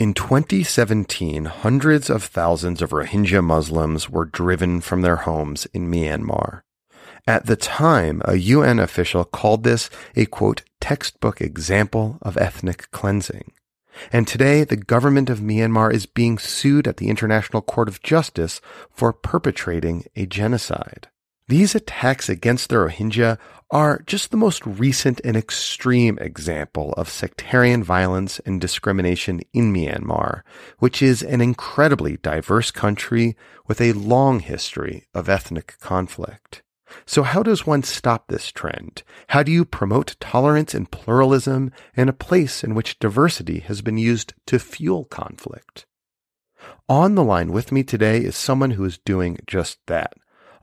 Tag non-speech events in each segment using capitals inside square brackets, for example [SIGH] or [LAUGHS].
In 2017, hundreds of thousands of Rohingya Muslims were driven from their homes in Myanmar. At the time, a UN official called this a quote, textbook example of ethnic cleansing. And today, the government of Myanmar is being sued at the International Court of Justice for perpetrating a genocide. These attacks against the Rohingya are just the most recent and extreme example of sectarian violence and discrimination in Myanmar, which is an incredibly diverse country with a long history of ethnic conflict. So how does one stop this trend? How do you promote tolerance and pluralism in a place in which diversity has been used to fuel conflict? On the line with me today is someone who is doing just that.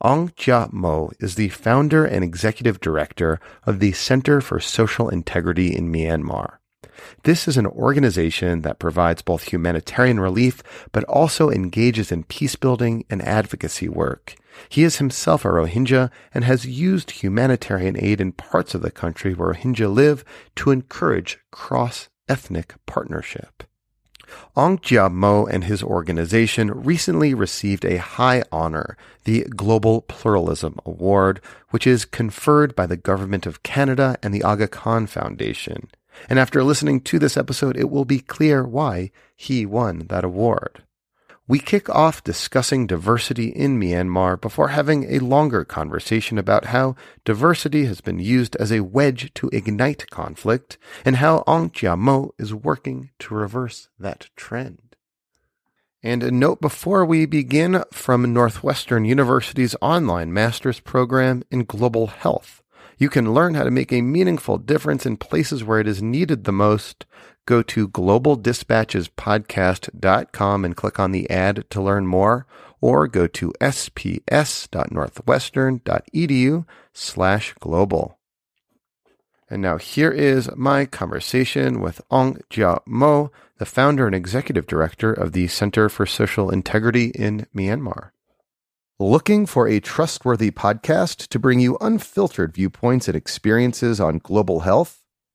Aung Kyaw Moe is the founder and executive director of the Center for Social Integrity in Myanmar. This is an organization that provides both humanitarian relief, but also engages in peace building and advocacy work. He is himself a Rohingya and has used humanitarian aid in parts of the country where Rohingya live to encourage cross ethnic partnership. Aung Kyaw Moe and his organization recently received a high honor, the Global Pluralism Award, which is conferred by the Government of Canada and the Aga Khan Foundation. And after listening to this episode, it will be clear why he won that award. We kick off discussing diversity in Myanmar before having a longer conversation about how diversity has been used as a wedge to ignite conflict and how Kyaw Moe is working to reverse that trend. And a note before we begin from Northwestern University's online master's program in global health. You can learn how to make a meaningful difference in places where it is needed the most go to globaldispatchespodcast.com and click on the ad to learn more, or go to sps.northwestern.edu slash global. And now here is my conversation with Aung Kyaw Moe, the founder and executive director of the Center for Social Integrity in Myanmar. Looking for a trustworthy podcast to bring you unfiltered viewpoints and experiences on global health?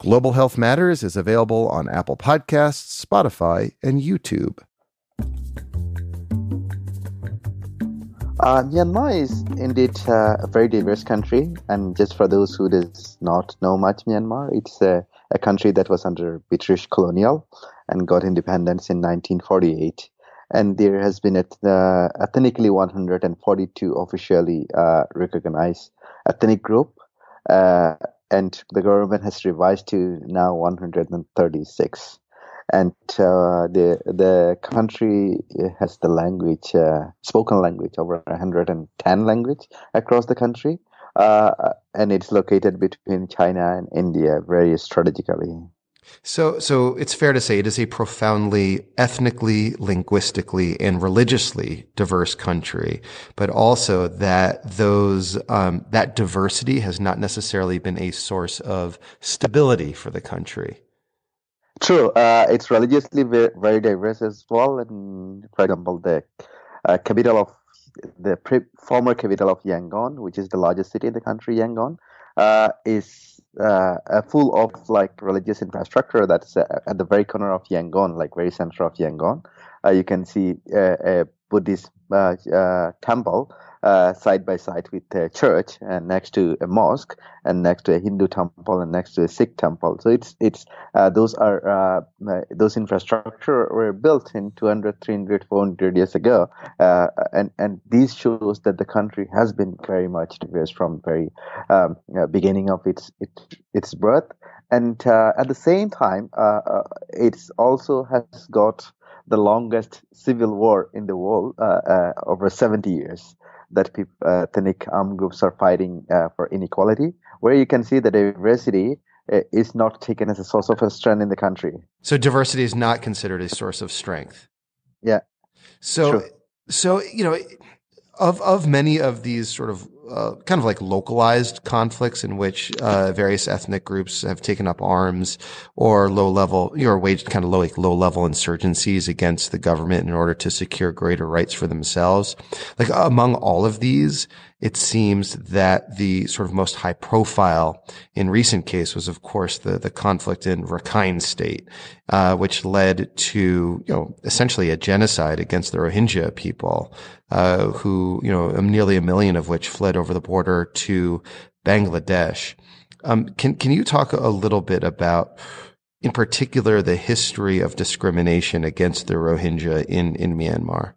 Global Health Matters is available on Apple Podcasts, Spotify, and YouTube. Uh, Myanmar is indeed uh, a very diverse country, and just for those who does not know much Myanmar, it's a, a country that was under British colonial and got independence in 1948. And there has been uh, ethnically 142 officially uh, recognized ethnic group, uh, and the government has revised to now 136 and uh, the the country has the language uh, spoken language over 110 language across the country. Uh, and it's located between China and India very strategically so, so it's fair to say it is a profoundly ethnically, linguistically, and religiously diverse country, but also that those um, that diversity has not necessarily been a source of stability for the country. True, uh, it's religiously very, very, diverse as well. And for example, the uh, capital of the pre- former capital of Yangon, which is the largest city in the country, Yangon, uh, is uh, full of like religious infrastructure that's uh, at the very corner of Yangon, like very center of Yangon. Uh, you can see a Buddhist uh, uh, temple uh, side by side with a church and next to a mosque and next to a Hindu temple and next to a Sikh temple. So it's it's uh, those are uh, uh those infrastructure were built in 200, 300, 400 years ago, uh, and and these shows that the country has been very much diverse from very um, uh, beginning of its its its birth, and at the same time, it's also has got the longest civil war in the world, uh, uh, over 70 years, that people, uh, ethnic armed groups are fighting uh, for inequality, where you can see the diversity is not taken as a source of a strength in the country. So diversity is not considered a source of strength. Yeah. So, True. so you know, of of many of these sort of uh, kind of like localized conflicts in which uh, various ethnic groups have taken up arms or low level or waged kind of low like low level insurgencies against the government in order to secure greater rights for themselves. Like among all of these, it seems that the sort of most high profile in recent case was, of course, the, the conflict in Rakhine state, uh, which led to, you know, essentially a genocide against the Rohingya people, uh, who, you know, nearly a million of which fled over the border to Bangladesh. Um, can, can you talk a little bit about, in particular, the history of discrimination against the Rohingya in, in Myanmar?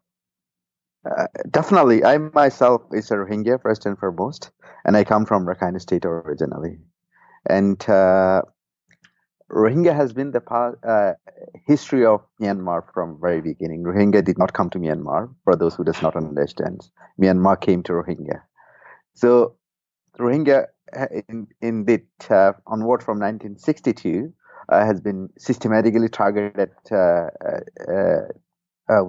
Uh, definitely. I myself is a Rohingya first and foremost, and I come from Rakhine State originally. And uh, Rohingya has been the uh, history of Myanmar from very beginning. Rohingya did not come to Myanmar. For those who does not understand, Myanmar came to Rohingya. So Rohingya uh, in, in the uh, onward from 1962 uh, has been systematically targeted with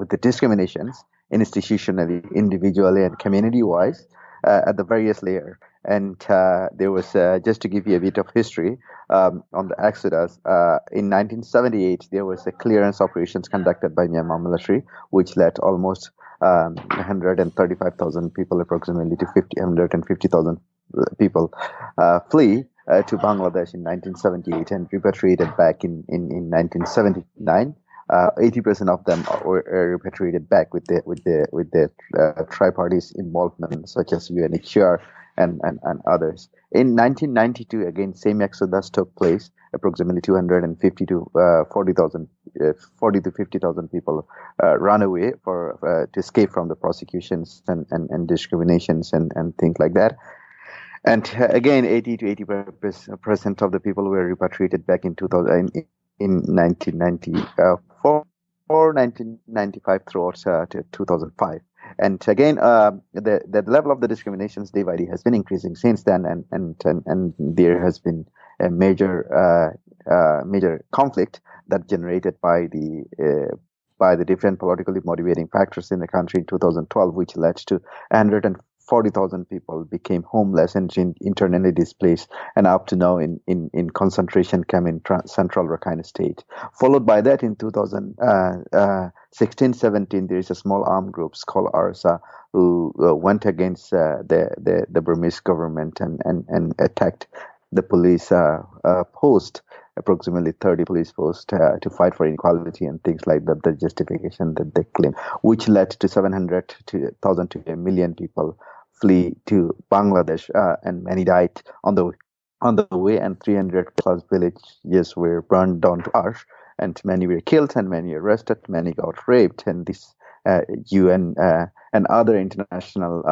the discriminations institutionally, individually, and community-wise uh, at the various layers. And uh, there was, uh, just to give you a bit of history um, on the Exodus, uh, in 1978, there was a clearance operations conducted by Myanmar military, which led almost um, 135,000 people approximately to 50, 150,000 people uh, flee uh, to Bangladesh in 1978 and repatriated back in, in, in 1979 uh, 80% of them were repatriated back with the with the with the uh, tri-parties involvement, such as UNHCR and, and, and others. In 1992, again, same exodus took place. Approximately 250 to uh, 40,000, uh, 40 to 50,000 people uh, ran away for uh, to escape from the prosecutions and, and, and discriminations and, and things like that. And again, 80 to 80 percent of the people were repatriated back in 2000 in, in 1994 or 1995 throughout uh, to 2005. And again, uh, the the level of the discriminations day has been increasing since then, and and and, and there has been a major uh, uh major conflict that generated by the uh, by the different politically motivating factors in the country in 2012, which led to 100 40,000 people became homeless and internally displaced, and up to now in, in, in concentration camp in tra- central Rakhine state. Followed by that, in 2016 uh, uh, 17, there is a small armed group called ARSA who uh, went against uh, the, the, the Burmese government and, and, and attacked the police uh, uh, post approximately 30 police posts uh, to fight for inequality and things like that, the justification that they claim, which led to 700 to 1,000 to a million people flee to Bangladesh, uh, and many died on the on the way, and 300 plus villages were burned down to ash, and many were killed, and many arrested, many got raped, and this uh, UN uh, and other international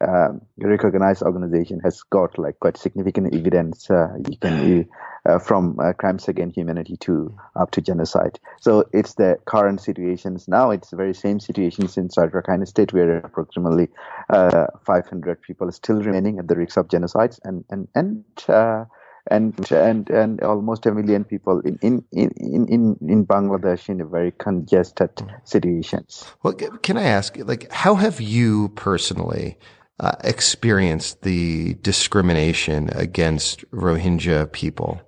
uh, recognized organization has got like quite significant evidence uh, you can uh, from uh, crimes against humanity to up to genocide. So it's the current situations now. It's the very same situations inside Rakhine State where approximately uh, 500 people are still remaining at the risk of genocides and and and uh, and and and almost a million people in in in in, in Bangladesh in a very congested situations. Well, can I ask, like, how have you personally uh, experienced the discrimination against Rohingya people?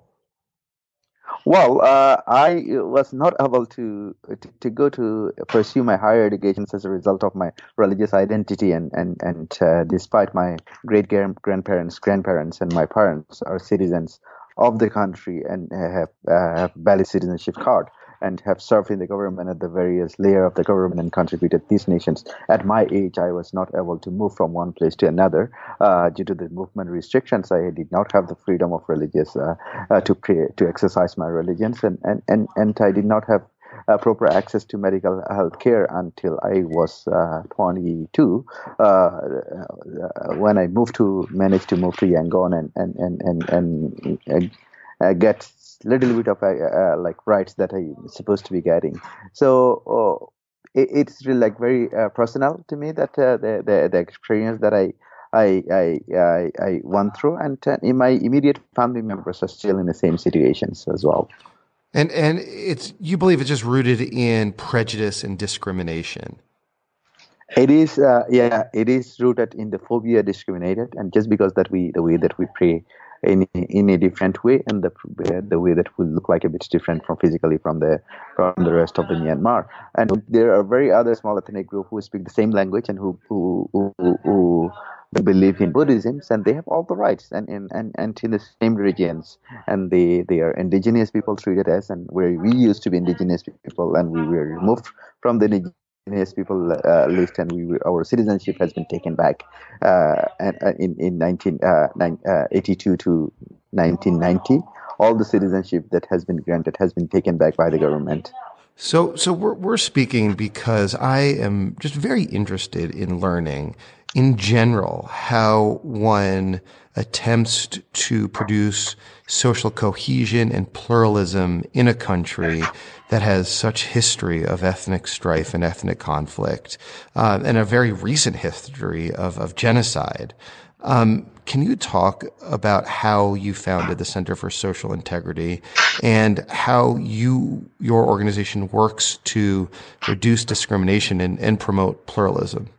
Well, uh, I was not able to, to, to go to pursue my higher education as a result of my religious identity, and and and uh, despite my great grandparents, grandparents, and my parents are citizens of the country and have uh, have valid citizenship card and have served in the government at the various layer of the government and contributed these nations. At my age, I was not able to move from one place to another uh, due to the movement restrictions. I did not have the freedom of religious uh, uh, to pray, to exercise my religions, and and and, and I did not have uh, proper access to medical health care until I was uh, 22 uh, when I moved to managed to move to Yangon and and and and, and, and uh, get little bit of uh, uh, like rights that I'm supposed to be getting. So it, it's really like very personal to me that the, the the experience that I I, I, I, I went through, and uh, my immediate family members are still in the same situations as well. And and it's you believe it's just rooted in prejudice and discrimination. It is, uh, yeah, it is rooted in the phobia discriminated, and just because that we the way that we pray in in a different way, and the the way that will look like a bit different from physically from the from the rest of the Myanmar. And there are very other small ethnic group who speak the same language and who who who, who believe in Buddhism, and they have all the rights and and, and, and in the same regions, and they, they are indigenous people treated as, and where we used to be indigenous people, and we were removed from the indigenous people uh, list, and we our citizenship has been taken back uh, uh, in in 1982 uh, to 1990. All the citizenship that has been granted has been taken back by the government. So, so we're we're speaking because I am just very interested in learning in general how one attempts to produce social cohesion and pluralism in a country that has such history of ethnic strife and ethnic conflict, uh, and a very recent history of, of genocide. Um, can you talk about how you founded the Center for Social Integrity and how you your organization works to reduce discrimination and, and promote pluralism?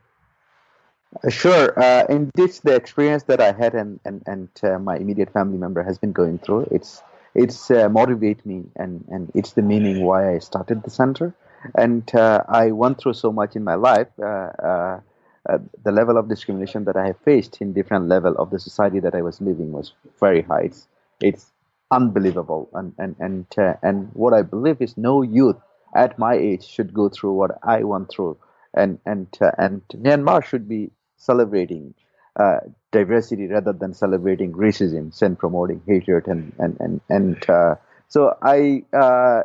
Uh, sure. Uh, in this, the experience that I had and and, and uh, my immediate family member has been going through, it's it's uh, motivate me and and it's the meaning why I started the center. And uh, I went through so much in my life. Uh, the level of discrimination that I have faced in different level of the society that I was living was very high. It's, it's unbelievable. And and and and what I believe is no youth at my age should go through what I went through and and uh, and Myanmar should be celebrating uh, diversity rather than celebrating racism and promoting hatred and and and and uh, so I uh,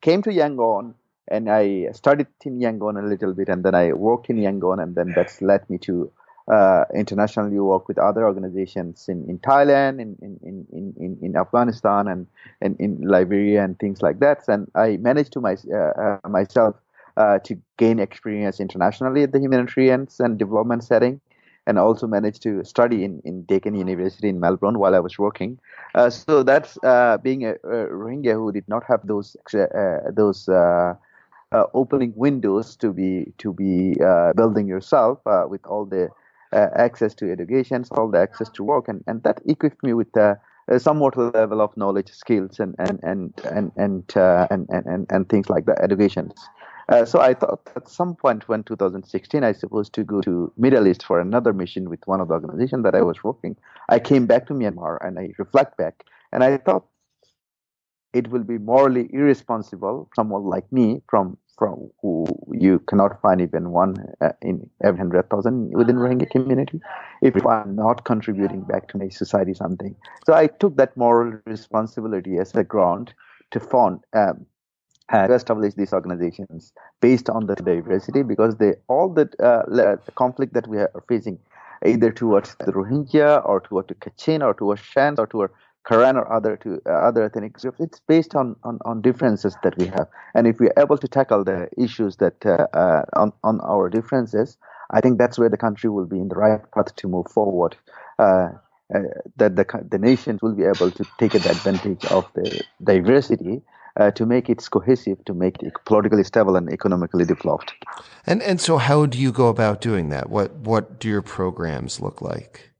came to Yangon and I studied in Yangon a little bit and then I worked in Yangon and then that's led me to uh, internationally work with other organizations in, in Thailand, in, in, in, in, in Afghanistan, and, and in Liberia, and things like that. And I managed to my, uh, uh, myself uh, to gain experience internationally at the humanitarian and development setting, and also managed to study in, in Deakin University in Melbourne while I was working. Uh, so that's uh, being a, a, Rohingya who did not have those those uh, opening windows to be to be building yourself with all the access to education, all the access to work, and, and that equipped me with uh, somewhat level of knowledge, skills, and and and and and, uh, and, and, and, and things like that, educations. Uh, so I thought at some point when 2016 I supposed to go to Middle East for another mission with one of the organizations that I was working. I came back to Myanmar and I reflect back and I thought it will be morally irresponsible someone like me from from who you cannot find even one uh, in every hundred thousand within Rohingya community if I'm not contributing back to my society something. So I took that moral responsibility as a ground to found um, and establish these organizations based on the diversity because they all the, uh, conflict that we are facing either towards the Rohingya or towards the Kachin or towards Shan or towards Karen or other to uh, other ethnic groups. It's based on, on, on differences that we have, and if we're able to tackle the issues that uh, uh, on on our differences, I think that's where the country will be in the right path to move forward. Uh, uh, that the the nations will be able to take advantage of the diversity uh, to make it cohesive, to make it politically stable and economically developed. And and so, how do you go about doing that? What what do your programs look like?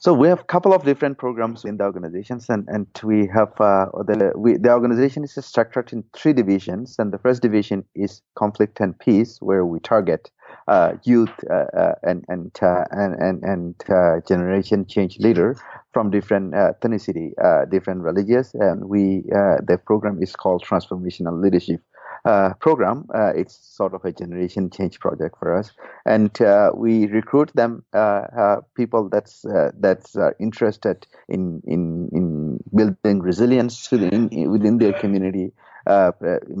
So we have a couple of different programs in the organizations, and, and we have uh, the we, the organization is structured in three divisions, and the first division is conflict and peace, where we target uh, youth uh, and and and and, and generation change leader from different ethnicity, different religions, and we the program is called Transformational Leadership uh, program. Uh, it's sort of a generation change project for us, and uh, we recruit them people that's that's interested in in in building resilience within within their community. Uh,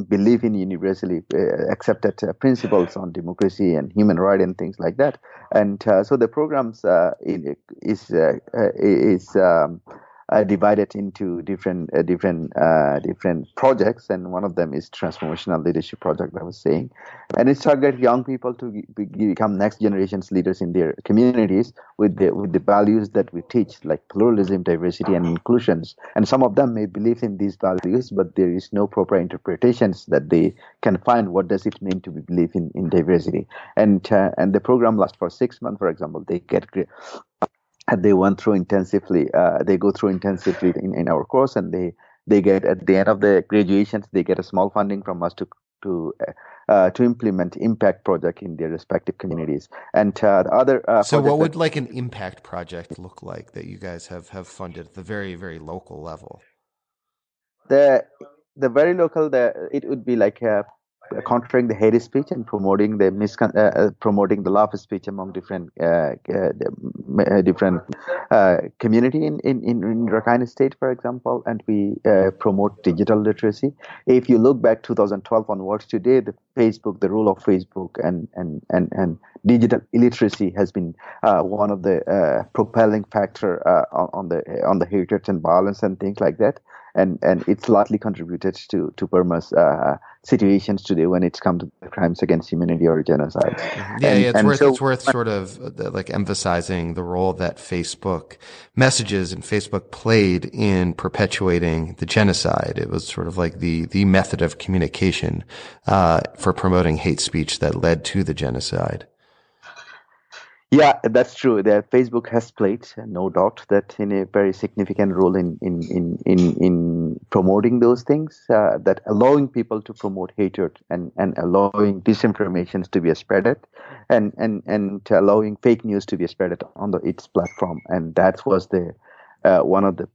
believe in universally uh, accepted uh, principles on democracy and human rights and things like that. And so the programs is is um, uh, divided into different uh, different uh, different projects, and one of them is transformational leadership project. I was saying, and it targets young people to be, become next generation's leaders in their communities with the with the values that we teach, like pluralism, diversity, and inclusions. And some of them may believe in these values, but there is no proper interpretations that they can find. What does it mean to believe in, in diversity? And uh, and the program lasts for six months, for example. They get they went through intensively. Uh, they go through intensively in, in our course, and they they get at the end of the graduations, they get a small funding from us to to uh, to implement impact project in their respective communities. And uh, the other uh, so, what would like an impact project look like that you guys have have funded at the very very local level? The the very local, the it would be like a countering the hate speech and promoting the miscon- uh, uh, promoting the love speech among different uh, uh, uh different uh, community in, in, in Rakhine State, for example, and we promote digital literacy. If you look back 2012 onwards, today the Facebook, the role of Facebook, and and and and digital illiteracy has been one of the propelling factor on, on the on the hatred and violence and things like that and and it's largely contributed to to Burma's uh, situations today when it's come to crimes against humanity or genocide. Yeah, and, yeah it's worth so, it's worth sort of like emphasizing the role that Facebook messages and Facebook played in perpetuating the genocide. It was sort of like the the method of communication uh, for promoting hate speech that led to the genocide. Yeah, that's true. That Facebook has played, no doubt, that in a very significant role in in in in, in promoting those things. Uh, that allowing people to promote hatred and and allowing disinformation to be spreaded, and and and allowing fake news to be spreaded on the its platform. And that was the uh, one of the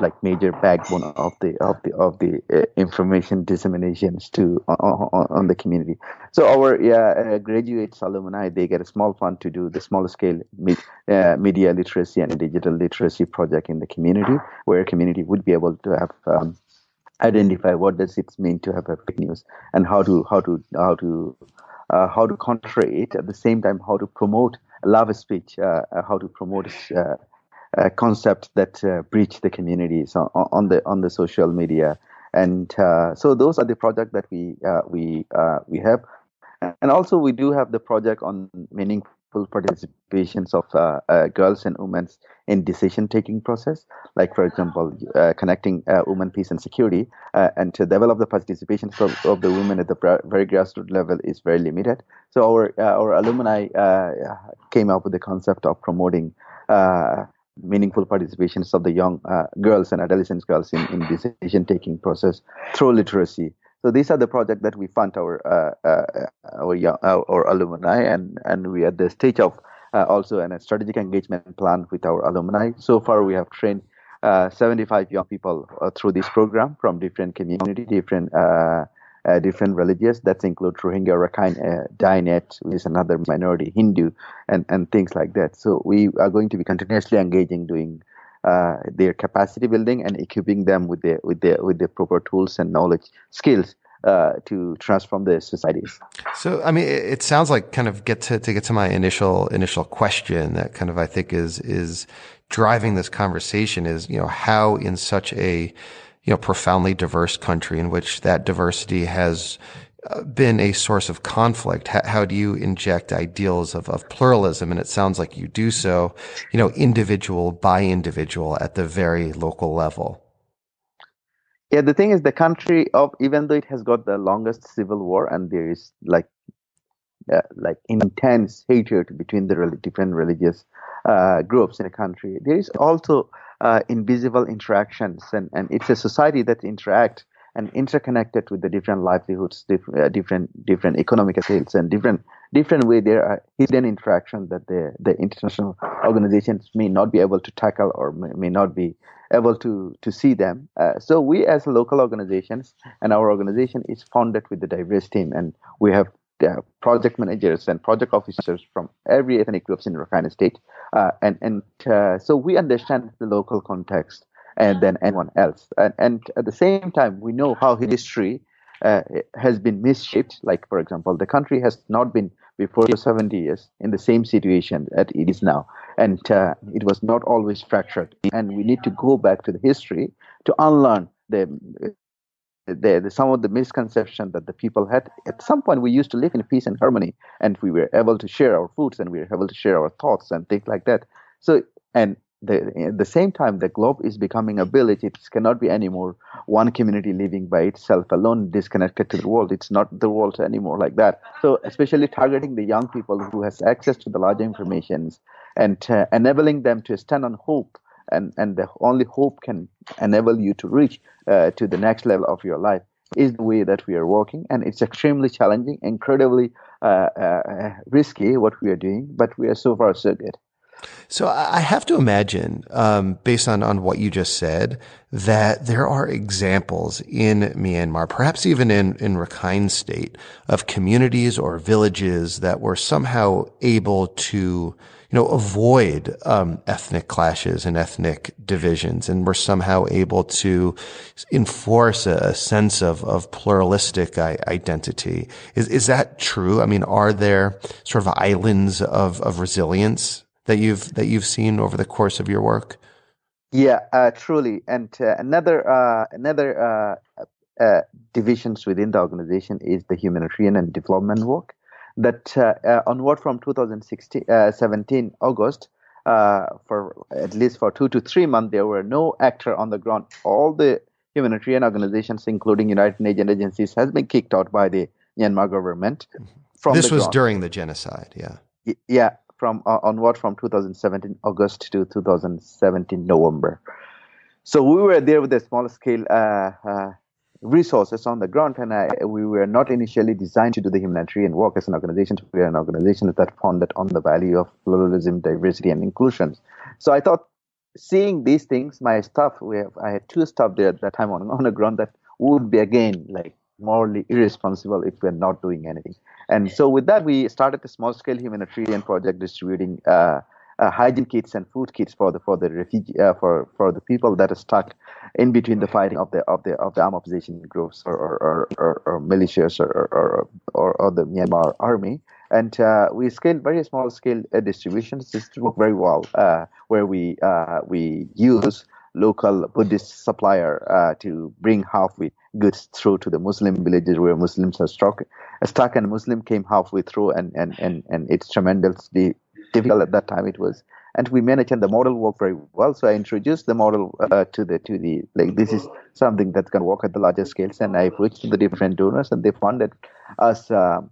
like major backbone of the of the of the uh, information disseminations to on, on, on, the community. So our yeah, uh, graduates alumni they get a small fund to do the small scale med, uh, media literacy and digital literacy project in the community, where community would be able to have. Um, identify what does it mean to have a fake news and how to how to how to uh, how to counter it at the same time how to promote love speech uh, uh, how to promote uh, uh, concept that uh, breach the communities on, on, the on the social media, and uh, so those are the projects that we uh, we uh, we have, and also we do have the project on meaningful participations of uh, girls and women in decision taking process, like for example connecting women peace and security, and to develop the participation of, of, the women at the very grassroots level is very limited. So our our alumni came up with the concept of promoting meaningful participations of the young uh, girls and adolescent girls in, in decision taking process through literacy. So these are the projects that we fund our uh, uh, our, young, our alumni, and and we are at the stage of uh, also a strategic engagement plan with our alumni. So far, we have trained uh, 75 young people uh, through this program from different community, different uh, different religions. That include Rohingya, Rakhine, uh, which is another minority, Hindu, and, and things like that. So we are going to be continuously engaging, doing uh, their capacity building and equipping them with the with the with the proper tools and knowledge skills uh, to transform the societies. So, I mean, it sounds like kind of get to, to get to my initial initial question that kind of I think is is driving this conversation is you know how in such a you know, profoundly diverse country in which that diversity has uh, been a source of conflict. How, how, do you inject ideals of, of pluralism? And it sounds like you do so, you know, individual by individual at the very local level. Yeah, the thing is, the country of even though it has got the longest civil war and there is like uh, like intense hatred between the different religious uh, groups in a country, there is also uh, invisible interactions, and, and it's a society that interact and interconnected with the different livelihoods, different uh, different, different economic scales, and different different way there are hidden interactions that the the international organizations may not be able to tackle or may, may not be able to to see them. Uh, so we as local organizations and our organization is founded with the diverse team, and we have project managers and project officers from every ethnic groups in Rakhine State, uh, and and uh, so we understand the local context and than anyone else. And, and at the same time, we know how history uh, has been misshaped. Like, for example, the country has not been before 70 years in the same situation that it is now. And uh, it was not always fractured. And we need to go back to the history to unlearn the, the, the, some of the misconception that the people had. At some point, we used to live in peace and harmony, and we were able to share our foods and we were able to share our thoughts and things like that. So, and the, at the same time, the globe is becoming a village. It cannot be anymore one community living by itself alone, disconnected to the world. It's not the world anymore like that. So, especially targeting the young people who has access to the larger informations and uh, enabling them to stand on hope, and and the only hope can enable you to reach uh, to the next level of your life is the way that we are working, and it's extremely challenging, incredibly uh, uh risky what we are doing, but we are so far so good. So I have to imagine, um, based on, on what you just said, that there are examples in Myanmar, perhaps even in, in Rakhine state, of communities or villages that were somehow able to, you know, avoid um, ethnic clashes and ethnic divisions, and were somehow able to enforce a, a sense of, of pluralistic identity. Is is that true? I mean, are there sort of islands of, of resilience that you've that you've seen over the course of your work? Yeah, uh, truly. And uh, another uh, another uh, uh, divisions within the organization is the humanitarian and development work. That uh, onward from 2016, 17 August, for at least for two to three months, there were no actor on the ground. All the humanitarian organizations, including United Nations agencies, has been kicked out by the Myanmar government. From this was ground. during the genocide, yeah. Yeah, from uh, onward from 2017 August to 2017 November. So we were there with a small scale uh, uh, resources on the ground, and I, we were not initially designed to do the humanitarian work as an organization. We are an organization that founded on the value of pluralism, diversity, and inclusion. So I thought, seeing these things, my staff, we have, I had two staff there at that time on, on the ground that would be again like morally irresponsible if we're not doing anything. And so with that, we started a small scale humanitarian project distributing uh, uh, hygiene kits and food kits for the for the refugee uh, for for the people that are stuck in between the fighting of the of the of the armed opposition groups or or, or, or militias or or, or or the Myanmar army. And uh, we scaled very small scale uh, distributions. This worked very well, uh, where we we use local Buddhist supplier uh, to bring halfway goods through to the Muslim villages where Muslims are stuck. Stuck and Muslim came halfway through, and and and and it's tremendously difficult at that time. It was, and we managed, and the model worked very well. So I introduced the model uh, to the to the like this is something that can work at the larger scales, and I approached the different donors, and they funded us. Uh,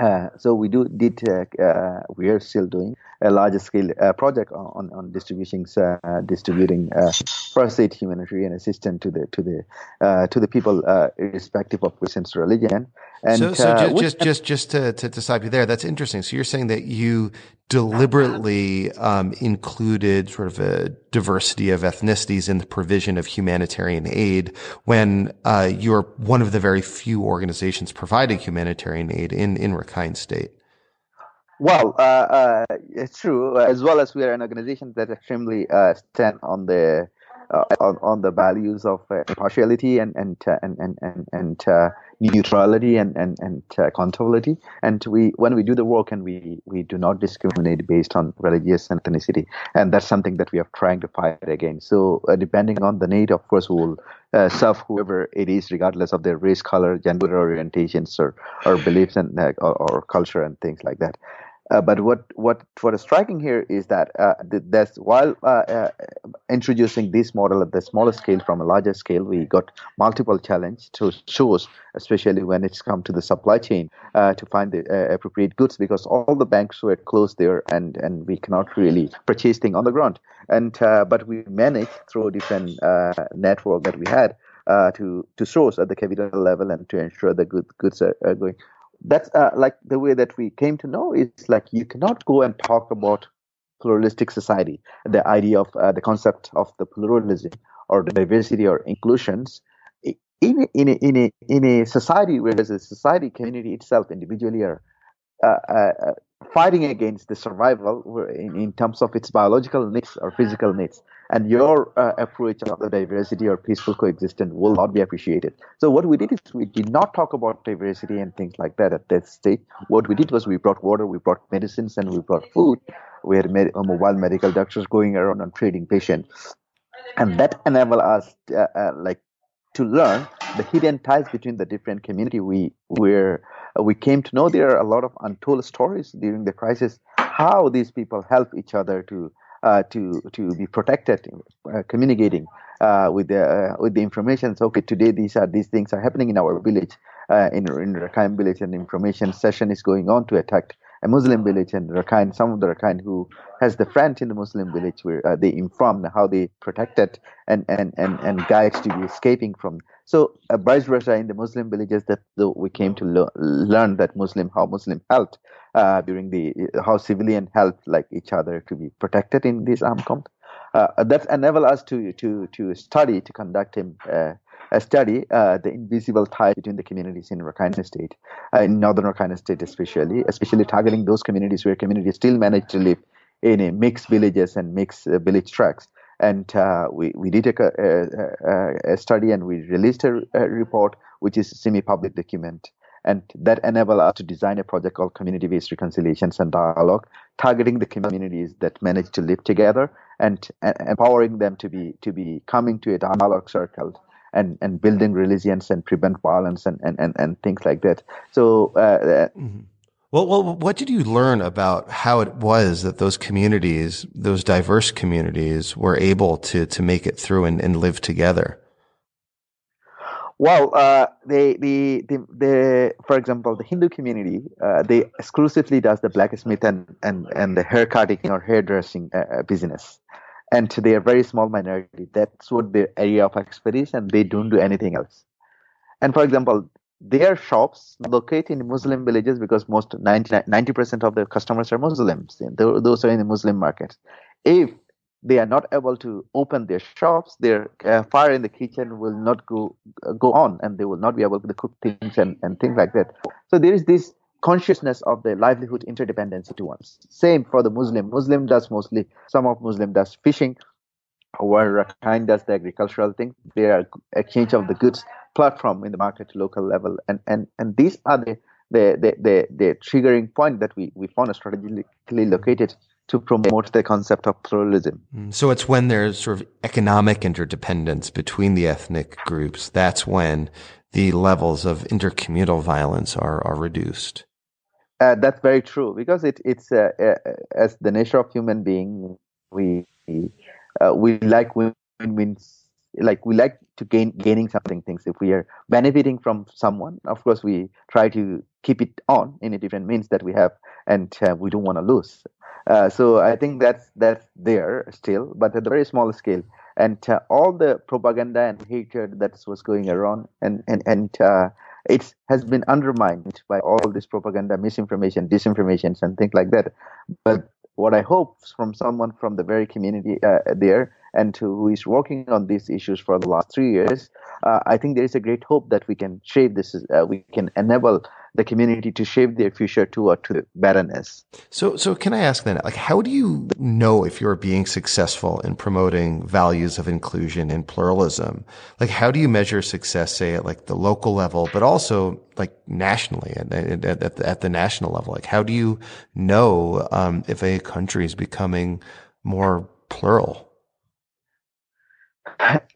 uh, so we do did uh, uh, we are still doing a larger scale uh, project on on distributing uh, distributing first aid humanitarian assistance to the to the to the people irrespective of person's religion and so, so just, just, just, just to, to, to stop you there, that's interesting. So you're saying that you deliberately um, included sort of a diversity of ethnicities in the provision of humanitarian aid when uh, you're one of the very few organizations providing humanitarian aid in, in Rakhine State. Well, uh, uh, it's true. As well as we are an organization that extremely uh, stand on the uh, on, on the values of uh, impartiality and and uh, and and and, and uh, neutrality and and and uh, accountability. And we when we do the work and we we do not discriminate based on religious and ethnicity, and that's something that we are trying to fight against. So uh, depending on the need, of course, we will serve whoever it is, regardless of their race, color, gender orientations, or or beliefs and or, or culture and things like that. Uh, but what what what is striking here is that uh, while uh, uh, introducing this model at the smaller scale from a larger scale, we got multiple challenge to shows, especially when it's come to the supply chain uh, to find the uh, appropriate goods because all the banks were closed there and and we cannot really purchase things on the ground. And but we managed through a different network that we had to to source at the capital level and to ensure the good goods are, are going. That's uh, like the way that we came to know is like you cannot go and talk about pluralistic society, the idea of uh, the concept of the pluralism or the diversity or inclusions in in a, in a, in a society where there's a society community itself individually are uh, uh, uh fighting against the survival in, in terms of its biological needs or physical needs and your uh, approach of the diversity or peaceful coexistence will not be appreciated. So what we did is we did not talk about diversity and things like that at that stage. What we did was we brought water we brought medicines and we brought food. We had med- mobile medical doctors going around and treating patients. And that enabled us uh, uh, like to learn the hidden ties between the different community we where uh, we came to know. There are a lot of untold stories during the crisis how these people help each other to uh, to to be protected uh, communicating uh, with the uh, with the information so okay today these are these things are happening in our village uh, in in Rakhine village and information session is going on to attack a Muslim village and Rakhine, some of the Rakhine who has the friend in the Muslim village where uh, they inform how they protected and, and, and, and guides to be escaping from. So uh, vice versa in the Muslim villages that we came to lo- learn that Muslim, how Muslim helped uh, during the, how civilian help like each other to be protected in this armed conflict. Uh, that enabled us to, to, to study, to conduct him uh, study uh, the invisible tie between the communities in Rakhine State, uh, in northern Rakhine State especially, especially targeting those communities where communities still manage to live in a mixed villages and mixed uh, village tracts. And uh, we, we did a, a, a, study and we released a, a report, which is a semi-public document and that enabled us to design a project called community-based reconciliations and dialogue targeting the communities that manage to live together and, and, empowering them to be to be coming to a dialogue circle and, and building resilience and prevent violence and, and, and, and things like that. So, uh, uh, mm-hmm. well, well, what did you learn about how it was that those communities, those diverse communities, were able to to make it through and, and live together? Well, uh, the, the, the, for example, the Hindu community, uh, they exclusively does the blacksmith and, and, and the hair cutting or hairdressing uh, uh business and they are very small minority. That's what their area of expertise, and they don't do anything else. And for example, their shops locate in Muslim villages because most 90 percent of their customers are Muslims. Those are in the Muslim market. If they are not able to open their shops, their uh, fire in the kitchen will not go go on, and they will not be able to cook things and, and things like that. So there is this consciousness of the livelihood interdependency to ones. Same for the Muslim. Muslim does mostly, some of Muslim does fishing, where Rakhine does the agricultural thing. They are exchange of the goods platform in the market to local level. And, and, and these are the, the, the, the, the triggering point that we, we found strategically located to promote the concept of pluralism. Mm, so it's when there's sort of economic interdependence between the ethnic groups, that's when the levels of intercommunal violence are, are reduced. Uh, that's very true because it, it's uh, uh, as the nature of human being, we uh, we like win-win. Like we like to gain gaining something. Things if we are benefiting from someone, of course we try to keep it on in a different means that we have, and uh, we don't want to lose. Uh, so I think that's that's there still, but at a very small scale. And all the propaganda and hatred that was going around, and and and it has been undermined by all this propaganda, misinformation, disinformation, and things like that. But what I hope from someone from the very community uh, there and who is working on these issues for the last three years, uh, I think there is a great hope that we can shape this, uh, we can enable the community to shape their future toward to betterness. So, so can I ask then, like, how do you know if you're being successful in promoting values of inclusion and pluralism? Like, how do you measure success, say at like the local level, but also like nationally at, at, at, the, at the national level? Like, how do you know um, if a country is becoming more plural? [LAUGHS]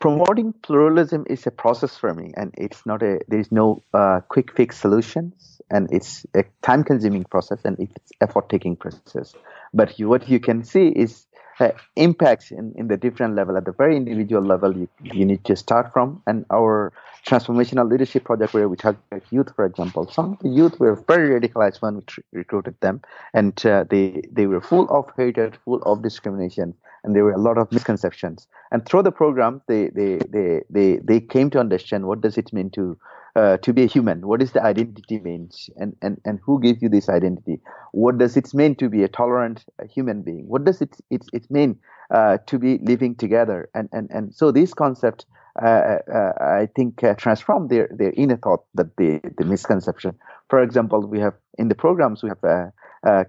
promoting pluralism is a process for me and it's not a there is no uh, quick fix solutions and it's a time consuming process and it's effort taking process. But you, what you can see is uh, impacts in, in the different level. At the very individual level you, you need to start from and our transformational leadership project where we target youth for example. Some of the youth were very radicalized when we tr- recruited them and uh, they they were full of hatred full of discrimination and there were a lot of misconceptions. And through the program, they they they they, they came to understand what does it mean to uh, to be a human. What is the identity means, and and and who gives you this identity? What does it mean to be a tolerant human being? What does it it it mean uh, to be living together? And and and so this concept. Uh, uh I think uh, transform their, their inner thought that the, the misconception. For example, we have in the programs we have uh, uh,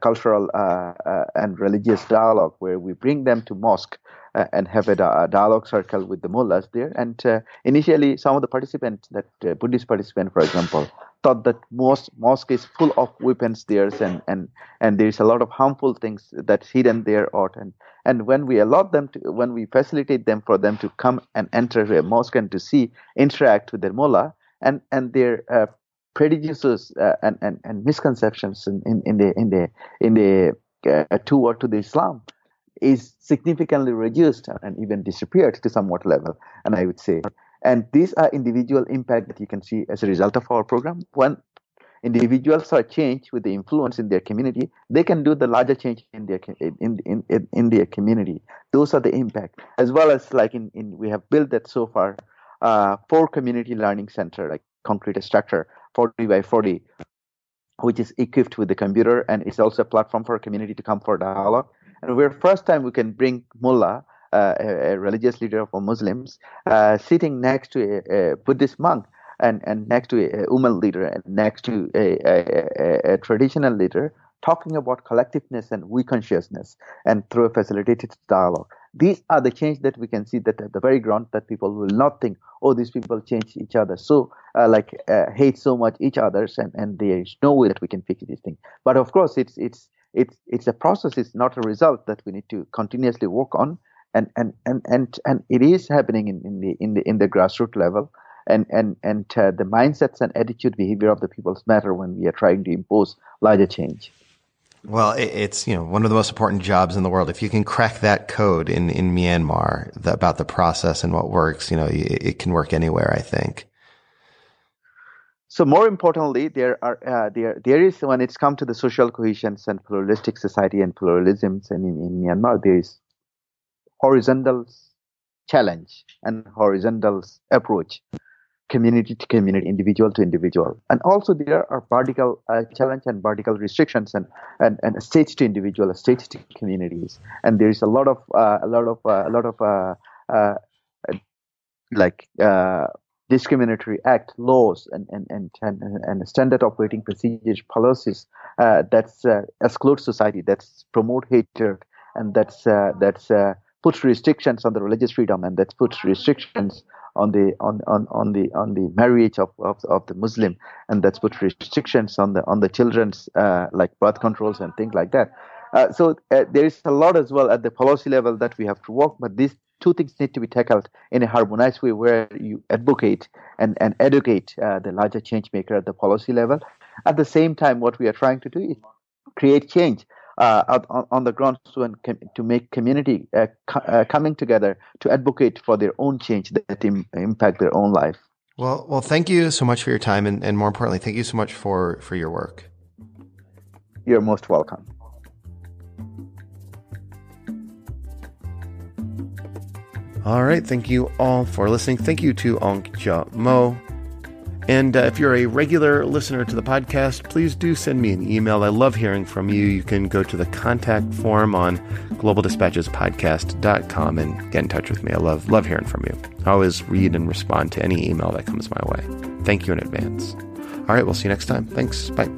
cultural uh, uh, and religious dialogue where we bring them to mosque uh, and have a, dialogue circle with the mullahs there. And uh, initially, some of the participants, that uh, Buddhist participant, for example, thought that most mosque is full of weapons there, and and and there's a lot of harmful things that's hidden there. Or and and when we allow them to, when we facilitate them for them to come and enter a mosque and to see, interact with their mullah, and and their prejudices uh, and, and, and misconceptions in, in, in the in the in the uh, toward to the Islam is significantly reduced and even disappeared to somewhat level. And I would say, and these are individual impact that you can see as a result of our program. When individuals are changed with the influence in their community, they can do the larger change in their in in in, in their community. Those are the impact, as well as like in, in we have built that so far. Uh, four community learning center, like concrete structure 40 by 40, which is equipped with the computer and it's also a platform for a community to come for dialogue. And we're first time we can bring mullah, uh, a, a, religious leader for Muslims, uh, sitting next to a, a, Buddhist monk and, and next to a, a leader and next to a, a traditional leader, talking about collectiveness and we consciousness and through a facilitated dialogue. These are the change that we can see that at the very ground that people will not think, oh, these people change each other. So, uh, like, uh, hate so much each others, and, and there is no way that we can fix these things. But of course, it's it's it's it's a process. It's not a result that we need to continuously work on, and and and and and it is happening in, in the in the in the grassroots level. And and and uh, the mindsets and attitude behavior of the peoples matter when we are trying to impose larger change. Well, it's you know one of the most important jobs in the world. If you can crack that code in in Myanmar the, about the process and what works, you know it, it, can work anywhere. I think. So more importantly, there are uh, there there is when it's come to the social cohesions and pluralistic society and pluralisms, and in, in Myanmar there is horizontal challenge and horizontal approach community to community, individual to individual. And also there are vertical uh, challenge and vertical restrictions and, and, and state to individual, state to communities. And there is a lot of, uh, a lot of, uh, a lot of, uh, uh, like, uh, discriminatory act laws and, and, and, and, and standard operating procedures policies that's exclude society, that's promote hatred, and that's, that's, puts restrictions on the religious freedom and that puts restrictions on the on, on, on the on the marriage of, of, of the Muslim, and that's put restrictions on the on the children's uh, like birth controls and things like that. Uh, so uh, there is a lot as well at the policy level that we have to work, but these two things need to be tackled in a harmonized way where you advocate and, and educate uh, the larger change maker at the policy level. At the same time, what we are trying to do is create change uh, on, on, the ground to, to make community uh, co- uh, coming together to advocate for their own change that Im- impact their own life. Well, well, thank you so much for your time, and, and more importantly, thank you so much for for your work. You're most welcome. All right, thank you all for listening. Thank you to Aung Kyaw Moe and uh, if you're a regular listener to the podcast, please do send me an email. I love hearing from you. You can go to the contact form on globaldispatchespodcast.com and get in touch with me. I love love hearing from you. I always read and respond to any email that comes my way. Thank you in advance. All right, we'll see you next time. Thanks. Bye.